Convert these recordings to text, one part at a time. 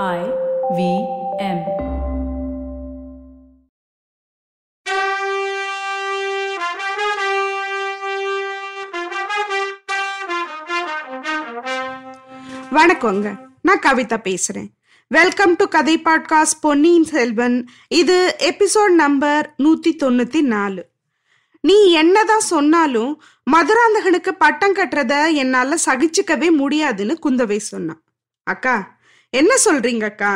I V M. வணக்கங்க. நான் கவிதா பேசுறேன். வெல்கம் டு கதை பாட்காஸ்ட் பொன்னியின் செல்வன். இது எபிசோட் நம்பர் நூத்தி தொண்ணூத்தி நாலு. நீ என்னதான் சொன்னாலும் மதுராந்தகனுக்கு பட்டம் கட்டுறத என்னால சகிச்சுக்கவே முடியாதுன்னு குந்தவை சொன்னான். அக்கா என்ன சொல்றீங்க அக்கா?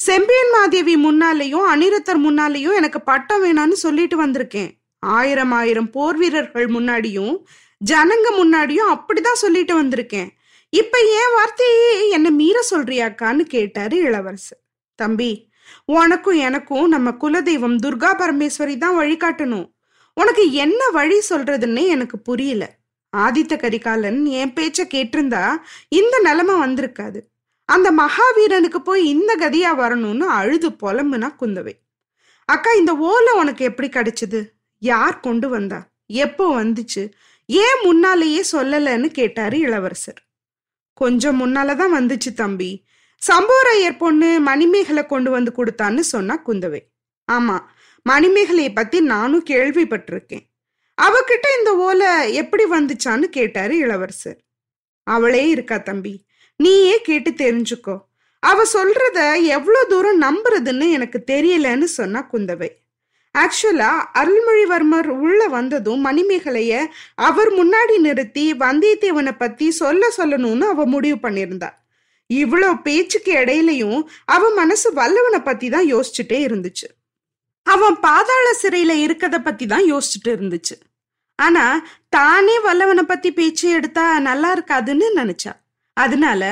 செம்பியன் மாதேவி முன்னாலேயும் அனிருத்தர் முன்னாலேயும் எனக்கு பட்டம் வேணான்னு சொல்லிட்டு வந்திருக்கேன். ஆயிரம் ஆயிரம் போர் வீரர்கள் முன்னாடியும் ஜனங்க முன்னாடியும் அப்படிதான் சொல்லிட்டு வந்திருக்கேன். இப்ப ஏன் வார்த்தையே என்ன மீற சொல்றியாக்கான்னு கேட்டாரு இளவரசர். தம்பி உனக்கும் எனக்கும் நம்ம குலதெய்வம் துர்கா பரமேஸ்வரி தான் வழிகாட்டணும் உனக்கு என்ன வழி சொல்றதுன்னு எனக்கு புரியல. ஆதித்த கரிகாலன் என் பேச்ச கேட்டிருந்தா இந்த நிலைமை வந்திருக்காது. அந்த மகாவீரனுக்கு போய் இந்த கதியா வரணும்னு அழுது புலம்புனா குந்தவை. அக்கா இந்த ஓலை உனக்கு எப்படி கிடைச்சது? யார் கொண்டு வந்தா? எப்போ வந்துச்சு? ஏன் முன்னாலேயே சொல்லலைன்னு கேட்டாரு இளவரசர். கொஞ்சம் முன்னாலதான் வந்துச்சு தம்பி. சம்போரையர் பொண்ணு மணிமேகலை கொண்டு வந்து கொடுத்தான்னு சொன்னா குந்தவை. ஆமா மணிமேகலைய பத்தி நானும் கேள்விப்பட்டிருக்கேன். அவகிட்ட இந்த ஓலை எப்படி வந்துச்சான்னு கேட்டாரு இளவரசர். அவளே இருக்கா தம்பி? நீயே கேட்டு தெரிஞ்சுக்கோ. அவ சொல்றத எவ்வளோ தூரம் நம்புறதுன்னு எனக்கு தெரியலன்னு சொன்னா குந்தவை. ஆக்சுவலா அருள்மொழிவர்மர் உள்ள வந்ததும் மணிமேகலைய அவர் முன்னாடி நிறுத்தி வந்தியத்தேவனை பத்தி சொல்ல சொல்லணும்னு அவ முடிவு பண்ணியிருந்தா. இவ்வளோ பேச்சுக்கு இடையிலையும் அவ மனசு வல்லவனை பத்தி தான் யோசிச்சுட்டே இருந்துச்சு. அவன் பாதாள சிறையில இருக்கத பத்தி தான் யோசிச்சுட்டு இருந்துச்சு. ஆனா தானே வல்லவனை பத்தி பேச்சு எடுத்தா நல்லா இருக்காதுன்னு நினைச்சா. அதனால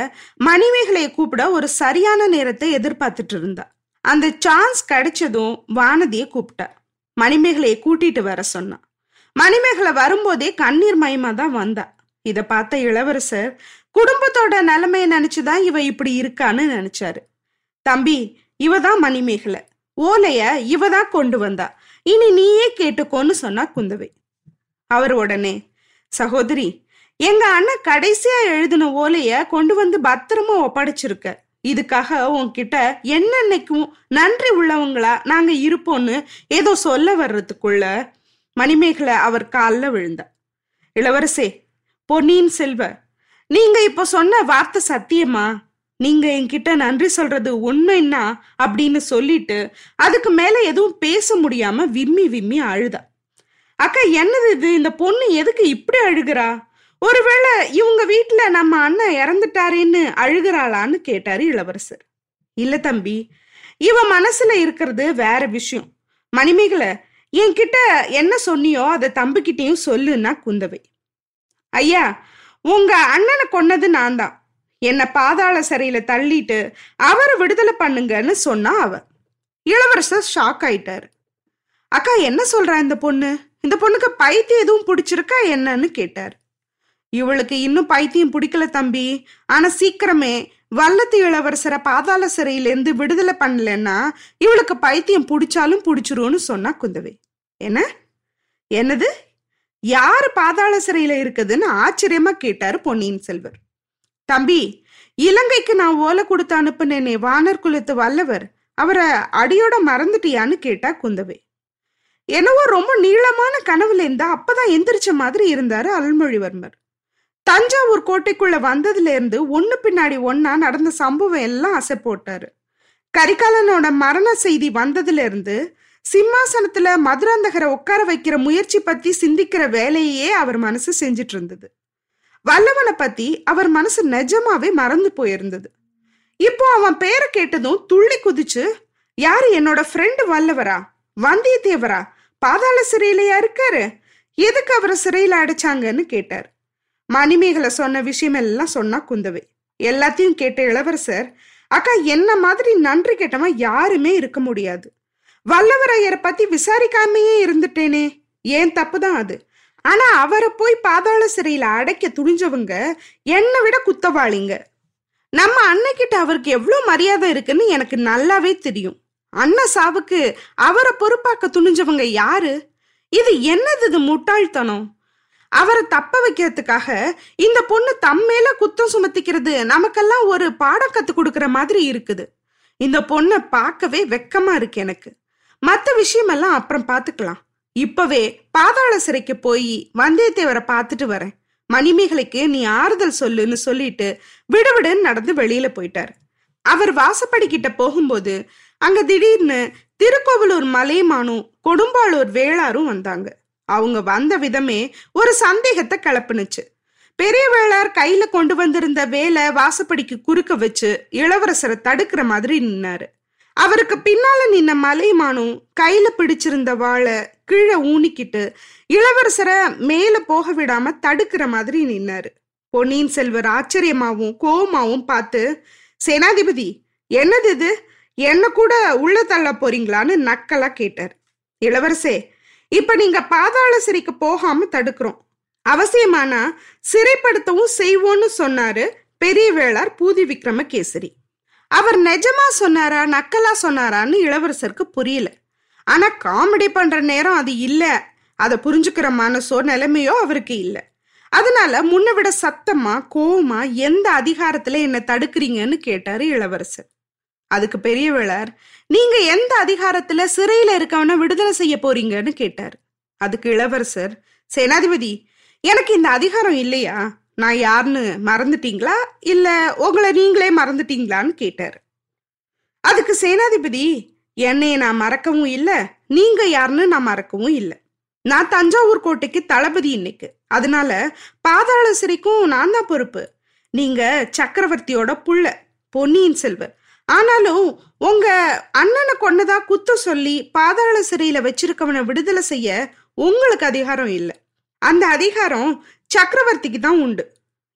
மணிமேகலைய கூப்பிட ஒரு சரியான நேரத்தை எதிர்பார்த்துட்டு இருந்தா. அந்த சான்ஸ் கிடைச்சதும் வானதியை கூப்பிட்டா. மணிமேகலையை கூட்டிட்டு வர சொன்னான் மணிமேகலை வரும்போதே கண்ணீர் மயமா தான் வந்தா. இத பார்த்த இளவரசர் குடும்பத்தோட நிலைமையை நினைச்சுதான் இவ இப்படி இருக்கான்னு நினைச்சாரு. தம்பி இவ தான் மணிமேகலை. ஓலைய இவ தான் கொண்டு வந்தா. இனி நீயே கேட்டுக்கோன்னு சொன்னா குந்தவை. அவர் உடனே சகோதரி எங்க அண்ணன் கடைசியா எழுதின ஓலைய கொண்டு வந்து பத்திரமா ஒப்படைச்சிருக்க. இதுக்காக உன்கிட்ட என்னன்னைக்கும் நன்றி உள்ளவங்களா நாங்க இருப்போம்னு ஏதோ சொல்ல வர்றதுக்குள்ள மணிமேகலை அவர் காலில் விழுந்தா. இளவரசே பொன்னியின் செல்வ நீங்க இப்ப சொன்ன வார்த்தை சத்தியமா? நீங்க என்கிட்ட நன்றி சொல்றது உண்மைன்னா அப்படின்னு சொல்லிட்டு அதுக்கு மேல எதுவும் பேச முடியாம விம்மி விம்மி அழுதா. அக்கா என்னது இது? இந்த பொண்ணு எதுக்கு இப்படி அழுகிறா? ஒருவேளை இவங்க வீட்டுல நம்ம அண்ணன் இறந்துட்டாரேன்னு அழுகிறாளான்னு கேட்டாரு இளவரசர். இல்ல தம்பி இவ மனசுல இருக்கிறது வேற விஷயம். மணிமேகலை என்கிட்ட என்ன சொன்னியோ அதை தம்பிக்கிட்டையும் சொல்லுன்னா குந்தவை. ஐயா உங்க அண்ணனை கொன்னது நான் தான். என்னை பாதாள சிறையில தள்ளிட்டு அவரை விடுதலை பண்ணுங்கன்னு சொன்னா அவ. இளவரசர் ஷாக் ஆயிட்டாரு. அக்கா என்ன சொல்றா இந்த பொண்ணு? இந்த பொண்ணுக்கு பைத்தியம் எதுவும் பிடிச்சிருக்கா என்னன்னு கேட்டாரு. இவளுக்கு இன்னும் பைத்தியம் பிடிக்கல தம்பி. ஆனா சீக்கிரமே வல்லத்து இளவரசரை பாதாள சிறையிலேருந்து விடுதலை பண்ணலன்னா இவளுக்கு பைத்தியம் பிடிச்சாலும் பிடிச்சிரும்னு சொன்னா குந்தவை. என்ன? என்னது? யாரு பாதாள சிறையில இருக்குதுன்னு ஆச்சரியமா கேட்டாரு பொன்னியின் செல்வர். தம்பி இலங்கைக்கு நான் ஓலை கொடுத்து அனுப்புனேனே வானர் குலத்து வல்லவர் அவரை அடியோட மறந்துட்டியான்னு கேட்டா குந்தவை. என்னவோ ரொம்ப நீளமான கனவுல இருந்தா அப்பதான் எந்திரிச்ச மாதிரி இருந்தாரு அருள்மொழிவர்மர். தஞ்சாவூர் கோட்டைக்குள்ள வந்ததுலேருந்து ஒன்று பின்னாடி ஒன்னா நடந்த சம்பவம் எல்லாம் அசை போட்டாரு. கரிகாலனோட மரண செய்தி வந்ததுலேருந்து சிம்மாசனத்துல மதுராந்தகரை உட்கார வைக்கிற முயற்சி பத்தி சிந்திக்கிற வேலையே அவர் மனசு செஞ்சிட்டு இருந்தது வல்லவனை பத்தி அவர் மனசு நிஜமாவே மறந்து போயிருந்தது. இப்போ அவன் பேரை கேட்டதும் துள்ளி குதிச்சு யாரு என்னோட ஃப்ரெண்டு வல்லவரா? வந்தியத்தேவரா? பாதாள சிறையிலையா இருக்காரு? எதுக்கு அவரை சிறையில அடைச்சாங்கன்னு கேட்டார். மணிமேகலை சொன்ன விஷயம் எல்லாம் சொன்னா குந்தவை. எல்லாத்தையும் கேட்ட இளவரசர் அக்கா என்ன மாதிரி நன்றி கேட்டவன் யாருமே இருக்க முடியாது. வல்லவரையரை பத்தி விசாரிக்காமையே இருந்துட்டேனே. ஏன் தப்புதான் அது? ஆனா அவரை போய் பாதாள சிறையில அடைக்க துணிஞ்சவங்க என்னை விட குத்தவாளிங்க. நம்ம அன்னைக்கிட்ட அவருக்கு எவ்வளவு மரியாதை இருக்குன்னு எனக்கு நல்லாவே தெரியும். அண்ணன் சாவுக்கு அவரை பொறுப்பாக்க துணிஞ்சவங்க யாரு? இது என்னது இது முட்டாள்தனம்? அவரை தப்ப வைக்கிறதுக்காக இந்த பொண்ணு தம் மேல குத்தம் சுமத்திக்கிறது நமக்கெல்லாம் ஒரு பாடம் கத்து கொடுக்கற மாதிரி இருக்குது. இந்த பொண்ணை பார்க்கவே வெக்கமா இருக்கு எனக்கு. மற்ற விஷயமெல்லாம் அப்புறம் பார்த்துக்கலாம். இப்பவே பாதாள சிறைக்கு போய் வந்தியத்தேவரை பார்த்துட்டு வரேன். மணிமேகலைக்கு நீ ஆறுதல் சொல்லுன்னு சொல்லிட்டு விடுவிடுன்னு நடந்து வெளியில போயிட்டாரு. அவர் வாசப்படி கிட்ட போகும்போது அங்க திடீர்னு திருக்கோவிலூர் மலையமானும் கொடும்பாளூர் வேளாரும் வந்தாங்க. அவங்க வந்த விதமே ஒரு சந்தேகத்தை கிளப்புனுச்சு. பெரிய வேளார் கையில கொண்டு வந்திருந்த வேலை வாசப்படிக்கு குறுக்க வச்சு இளவரசரை தடுக்கிற மாதிரி நின்னாரு. அவருக்கு பின்னால நின்ன மலைமானும் கையில பிடிச்சிருந்த வாழை கீழே ஊனிக்கிட்டு இளவரசரை மேல போக விடாம தடுக்கிற மாதிரி நின்னாரு. பொன்னியின் செல்வர் ஆச்சரியமாவும் கோவமாவும் பார்த்து சேனாதிபதி என்னது இது? என்ன கூட உள்ள தள்ள போறீங்களான்னு நக்கலா கேட்டார். இளவரசே இப்ப நீங்க பாதாள சிறைக்கு போகாம தடுக்கிறோம். அவசியமானா சிறைப்படுத்தவும் செய்வோன்னு சொன்னாரு பெரிய வேளார் பூதி விக்ரமகேசரி. அவர் நிஜமா சொன்னாரா நக்கலா சொன்னாரான்னு இளவரசருக்கு புரியல. ஆனா காமெடி பண்ற நேரம் அது இல்ல. அதை புரிஞ்சுக்கிற மனசோ நிலைமையோ அவருக்கு இல்லை. அதனால முன்ன விட சத்தமா கோவமா எந்த அதிகாரத்துல என்ன தடுக்கிறீங்கன்னு கேட்டாரு இளவரசர். அதுக்கு பெரிய வேளார் நீங்க எந்த அதிகாரத்துல சிறையில இருக்கவன விடுதலை செய்ய போறீங்கன்னு கேட்டார். அதுக்கு இளவரசர் சேனாதிபதி எனக்கு இந்த அதிகாரம் இல்லையா? நான் யாருன்னு மறந்துட்டீங்களா? இல்ல உங்களை நீங்களே மறந்துட்டீங்களான்னு கேட்டார். அதுக்கு சேனாதிபதி என்னைய நான் மறக்கவும் இல்லை நீங்க யாருன்னு நான் மறக்கவும் இல்லை. நான் தஞ்சாவூர் கோட்டைக்கு தளபதி இன்னைக்கு. அதனால பாதாள சிறைக்கும் நான் தான் பொறுப்பு. நீங்க சக்கரவர்த்தியோட புள்ள பொன்னியின் செல்வர் ஆனாலும் உங்க அண்ணனை கொன்னதா குத்து சொல்லி பாதாள சிறையில வச்சிருக்கவனை விடுதலை செய்ய உங்களுக்கு அதிகாரம் இல்லை. அந்த அதிகாரம் சக்கரவர்த்திக்கு தான் உண்டு.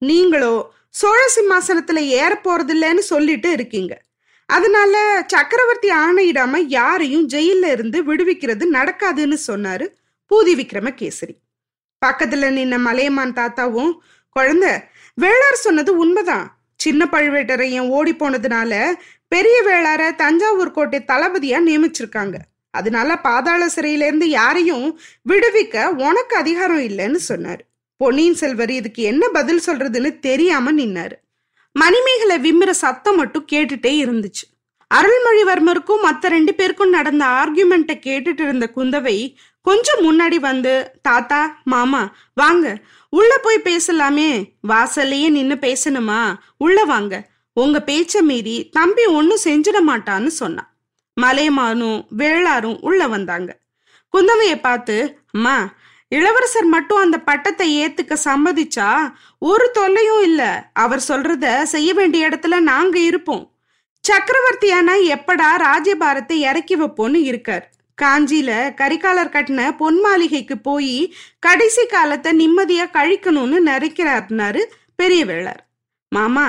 நீங்களோ சோழ சிம்மாசனத்துல ஏற போறதில்லைன்னு சொல்லிட்டு இருக்கீங்க. அதனால சக்கரவர்த்தி ஆணையிடாம யாரையும் ஜெயில இருந்து விடுவிக்கிறது நடக்காதுன்னு சொன்னாரு பூதி விக்ரமகேசரி. பக்கத்துல நின்ன மலையமான் தாத்தாவும் குழந்த வேளார் சொன்னது உண்மைதான். சின்ன பழுவேட்டரையன் ஓடி போனதுனால பெரிய வேளார தஞ்சாவூர் கோட்டை தளபதியா நியமிச்சிருக்காங்க. அதனால பாதாள சிறையில இருந்து யாரையும் விடுவிக்க உனக்கு அதிகாரம் இல்லைன்னு சொன்னாரு. பொன்னியின் செல்வர் இதுக்கு என்ன பதில் சொல்றதுன்னு தெரியாம நின்னாரு. மணிமேகலை விம்மிற சத்தம் மட்டும் கேட்டுட்டே இருந்துச்சு. அருள்மொழிவர்மருக்கும் மற்ற ரெண்டு பேருக்கும் நடந்த ஆர்கியூமெண்ட்டை கேட்டுட்டு இருந்த குந்தவை கொஞ்சம் முன்னாடி வந்து தாத்தா மாமா வாங்க. உள்ள போய் பேசலாமே. வாசல்லையே நின்னு பேசணுமா? உள்ள வாங்க. உங்க பேச்ச மீறி தம்பி ஒன்னும் செஞ்சிட மாட்டான்னு சொன்னான். மலையமானும் வேளாரும் உள்ள வந்தாங்க. குந்தவையை பார்த்து அம்மா இளவரசர் மட்டும் அந்த பட்டத்தை ஏத்துக்க சம்மதிச்சா ஒரு தொல்லையும் இல்ல. அவர் சொல்றத செய்ய வேண்டிய இடத்துல நாங்க இருப்போம். சக்கரவர்த்தியானா எப்படா ராஜபாரத்தை இறக்கி வைப்போன்னு இருக்கார். காஞ்சியில கரிகாலர் கட்டின பொன் மாளிகைக்கு போய் கடைசி காலத்தை நிம்மதியா கழிக்கணும்னு நினைக்கிறாருனாரு பெரிய வேளார் மாமா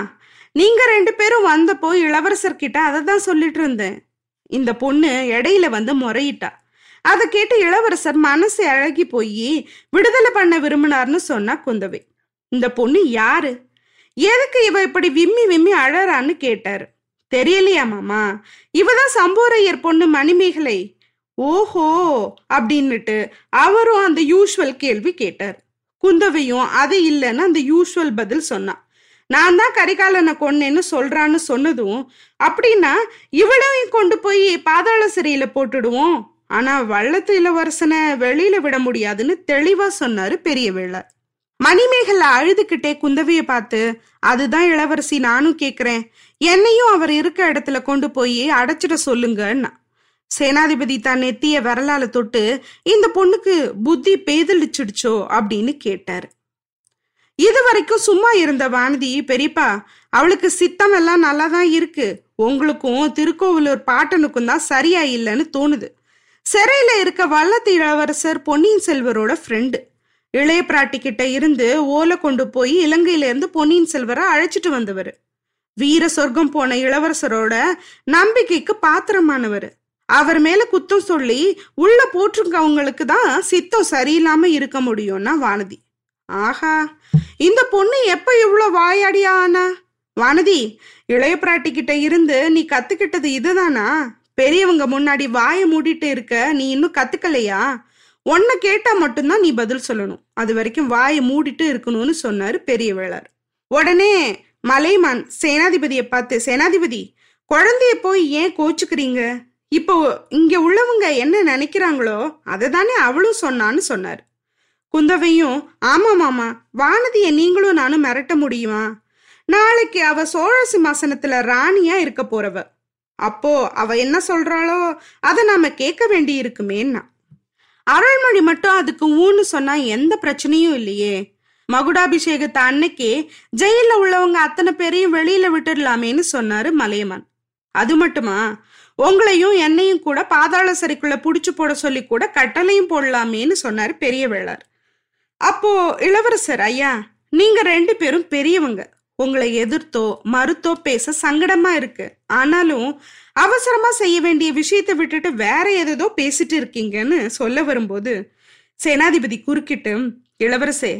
நீங்க ரெண்டு பேரும் வந்தப்போ இளவரசர் கிட்ட அதை தான் சொல்லிட்டு இருந்தேன். இந்த பொண்ணு இடையில வந்து முறையிட்டா. அதை கேட்டு இளவரசர் மனசு அழகி போய் விடுதலை பண்ண விரும்பினார்னு சொன்னா குந்தவை. இந்த பொண்ணு யாரு? எதுக்கு இவ இப்படி விம்மி விம்மி அழறான்னு கேட்டாரு. தெரியலையா மாமா? இவதான் சம்போரையர் பொண்ணு மணிமேகலை. ஓஹோ! அப்படின்னுட்டு அவரும் அந்த யூஸ்வல் கேள்வி கேட்டார். குந்தவையும் அது இல்லைன்னு அந்த யூஸ்வல் பதில் சொன்னான் நான் தான் கரிகாலனை கொன்னேன்னு சொல்றான்னு சொன்னதும் அப்படின்னா இவளையும் கொண்டு போய் பாதாள சிறையில போட்டுடுவோம். ஆனா வள்ளத்து இளவரசனை வெளியில விட முடியாதுன்னு தெளிவா சொன்னாரு பெரிய வேளார் மணிமேகலை அழுதுகிட்டே குந்தவைய பார்த்து அதுதான் இளவரசி நானும் கேக்குறேன். என்னையும் அவர் இருக்க இடத்துல கொண்டு போய் அடைச்சிட சொல்லுங்கன்னா சேனாதிபதி தான் நெத்திய விரலால தொட்டு இந்த பொண்ணுக்கு புத்தி பேதலிச்சிடுச்சோ? அப்படின்னு கேட்டாரு. இது வரைக்கும் சும்மா இருந்த வானதி பெரியப்பா அவளுக்கு சித்தம் எல்லாம் நல்லா தான் இருக்கு. உங்களுக்கும் திருக்கோவிலூர் பாட்டனுக்கும் தான் சரியா இல்லைன்னு தோணுது. சிறையில இருக்க வல்லத்து இளவரசர் பொன்னியின் செல்வரோட ஃப்ரெண்டு இளைய பிராட்டி கிட்ட இருந்து ஓலை கொண்டு போய் இலங்கையில இருந்து பொன்னியின் செல்வரை அழைச்சிட்டு வந்தவர். வீர சொர்க்கம் போன இளவரசரோட நம்பிக்கைக்கு பாத்திரமானவர். அவர் மேல குத்தம் சொல்லி உள்ள போட்டிருக்கவங்களுக்கு தான் சித்தம் சரியில்லாம இருக்க முடியும்னா வானதி. ஆஹா இந்த பொண்ணு எப்ப இவ்வளவு வாயாடியா வானதி இளைய பிராட்டி கிட்ட இருந்து நீ கத்துக்கிட்டது இதுதானா? பெரியவங்க முன்னாடி வாயை மூடிட்டு இருக்க நீ இன்னும் கத்துக்கலையா? உன்னை கேட்டா மட்டும்தான் நீ பதில் சொல்லணும். அது வரைக்கும் வாயை மூடிட்டு இருக்கணும்னு சொன்னாரு பெரிய வேளார் உடனே மலைமான் சேனாதிபதியை பார்த்து சேனாதிபதி குழந்தைய போய் ஏன் கோச்சுக்கிறீங்க? இப்போ இங்க உள்ளவங்க என்ன நினைக்கிறாங்களோ அதை தானே அவளும் சொன்னான்னு சொன்னார். குந்தவையும் ஆமா மாமா வானதிய நீங்களும் நானும் மிரட்ட முடியுமா? நாளைக்கு அவ சோழ சிம்மாசனத்துல ராணியா இருக்க போறவ. அப்போ அவ என்ன சொல்றாளோ அதை நாம கேட்க வேண்டி இருக்குமேன்னா அருள்மொழி மட்டும் அதுக்கு ஊன்னு சொன்னா எந்த பிரச்சனையும் இல்லையே. மகுடாபிஷேகத்தை அன்னைக்கே ஜெயில உள்ளவங்க அத்தனை பேரையும் வெளியில விட்டுடலாமேன்னு சொன்னாரு மலையமான். அது மட்டுமா? உங்களையும் என்னையும் கூட பாதாள சரிக்குள்ள புடிச்சு போட சொல்லி கூட கட்டளையும் போடலாமேன்னு சொன்னாரு பெரிய வேளார் அப்போ இளவரசர் ஐயா நீங்க ரெண்டு பேரும் பெரியவங்க. உங்களை எதிர்த்தோ மறுத்தோ பேச சங்கடமா இருக்கு. ஆனாலும் அவசரமா செய்ய வேண்டிய விஷயத்தை விட்டுட்டு வேற ஏதோ பேசிட்டு இருக்கீங்கன்னு சொல்ல வரும்போது சேனாதிபதி குறுக்கிட்டு இளவரசே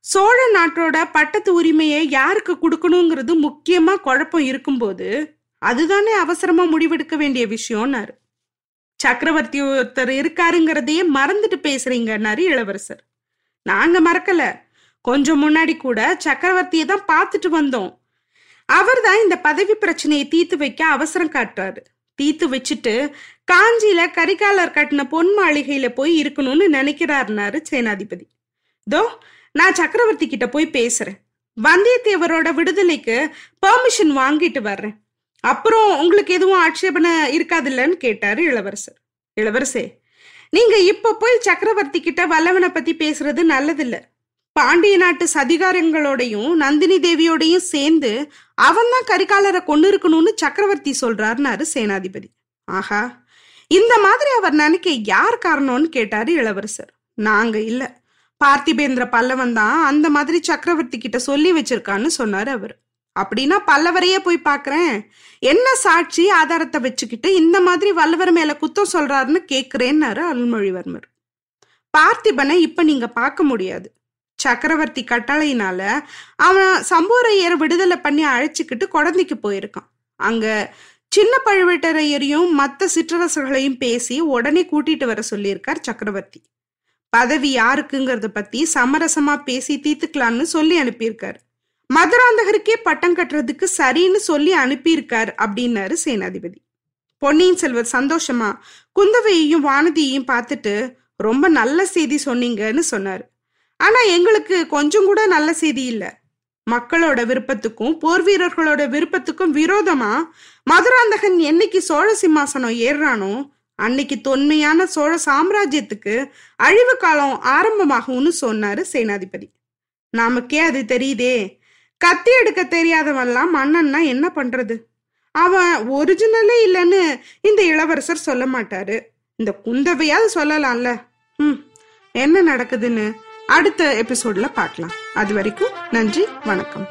சோழ நாட்டோட பட்டத்து உரிமையை யாருக்கு கொடுக்கணுங்கிறது முக்கியமா குழப்பம் இருக்கும்போது அதுதானே அவசரமா முடிவெடுக்க வேண்டிய விஷயம்னாரு. சக்கரவர்த்தி ஒருத்தர் இருக்காருங்கிறதையே மறந்துட்டு பேசுறீங்கன்னாரு இளவரசர். நாங்க மறக்கல. கொஞ்சம் முன்னாடி கூட சக்கரவர்த்தியை தான் பார்த்துட்டு வந்தோம். அவர் தான் இந்த பதவி பிரச்சனையை தீர்த்து வைக்க அவசரம் காட்டுறாரு. தீர்த்து வச்சுட்டு காஞ்சியில கரிகாலர் கட்டின பொன் மாளிகையில போய் இருக்கணும்னு நினைக்கிறாருனாரு சேனாதிபதி. தோ நான் சக்கரவர்த்தி கிட்ட போய் பேசுறேன். வந்தியத்தேவரோட விடுதலைக்கு பெர்மிஷன் வாங்கிட்டு வர்றேன். அப்புறம் உங்களுக்கு எதுவும் ஆட்சேபனை இருக்காதுல்லன்னு கேட்டாரு இளவரசர். இளவரசே நீங்க இப்ப போய் சக்கரவர்த்தி கிட்ட வல்லவனை பத்தி பேசுறது நல்லதில்ல. பாண்டிய நாட்டு சதிகாரங்களோடையும் நந்தினி தேவியோடையும் சேர்ந்து அவன் தான் கரிகாலரை கொண்டு இருக்கணும்னு சக்கரவர்த்தி சொல்றாருனாரு சேனாதிபதி. ஆஹா இந்த மாதிரி அவர் நினைக்க யார் காரணம்னு கேட்டாரு இளவரசர். நாங்க இல்ல. பார்த்திபேந்திர பல்லவன் தான் அந்த மாதிரி சக்கரவர்த்தி கிட்ட சொல்லி வச்சிருக்கான்னு சொன்னாரு அவர். அப்படின்னா பல்லவரையே போய் பாக்குறேன் என்ன சாட்சி ஆதாரத்தை வச்சுக்கிட்டு இந்த மாதிரி வல்லவர் மேல குத்தம் சொல்றாருன்னு கேக்குறேன்னாரு அருள்மொழிவர்மர். பார்த்திபனை இப்ப நீங்க பார்க்க முடியாது. சக்கரவர்த்தி கட்டளையினால அவன் சம்போரையர் விடுதலை பண்ணி அழைச்சிக்கிட்டு குழந்தைக்கு போயிருக்கான். அங்க சின்ன பழுவேட்டரையரையும் மற்ற சிற்றரசர்களையும் பேசி உடனே கூட்டிட்டு வர சொல்லியிருக்கார் சக்கரவர்த்தி. பதவி யாருக்குங்கிறத பத்தி சமரசமா பேசி தீர்த்துக்கலான்னு சொல்லி அனுப்பியிருக்காரு. மதுராந்தகருக்கே பட்டம் கட்டுறதுக்கு சரின்னு சொல்லி அனுப்பியிருக்கார் அப்படின்னாரு சேனாதிபதி. பொன்னியின் செல்வர் சந்தோஷமா குந்தவையையும் வானதியையும் பார்த்துட்டு ரொம்ப நல்ல செய்தி சொன்னீங்கன்னு சொன்னார். ஆனா எங்களுக்கு கொஞ்சம் கூட நல்ல செய்தி இல்லை. மக்களோட விருப்பத்துக்கும் போர் வீரர்களோட விருப்பத்துக்கும் விரோதமா மதுராந்தகன் என்னைக்கு சோழ சிம்மாசனம் ஏறுறானோ அன்னைக்கு தொன்மையான சோழ சாம்ராஜ்யத்துக்கு அழிவு காலம் ஆரம்பமாகும்னு சொன்னாரு சேனாதிபதி. நமக்கே அது தெரியுதே கத்தி எடுக்க தெரியாதவன்லாம் மன்னன்னா என்ன பண்றது? அவன் ஒரிஜினலே இல்லைன்னு இந்த இளவரசர் சொல்ல மாட்டாரு. இந்த குந்தவையாவது சொல்லலாம்ல. ம் என்ன நடக்குதுன்னு அடுத்த எபிசோட்ல பார்க்கலாம். அது வரைக்கும் நன்றி வணக்கம்.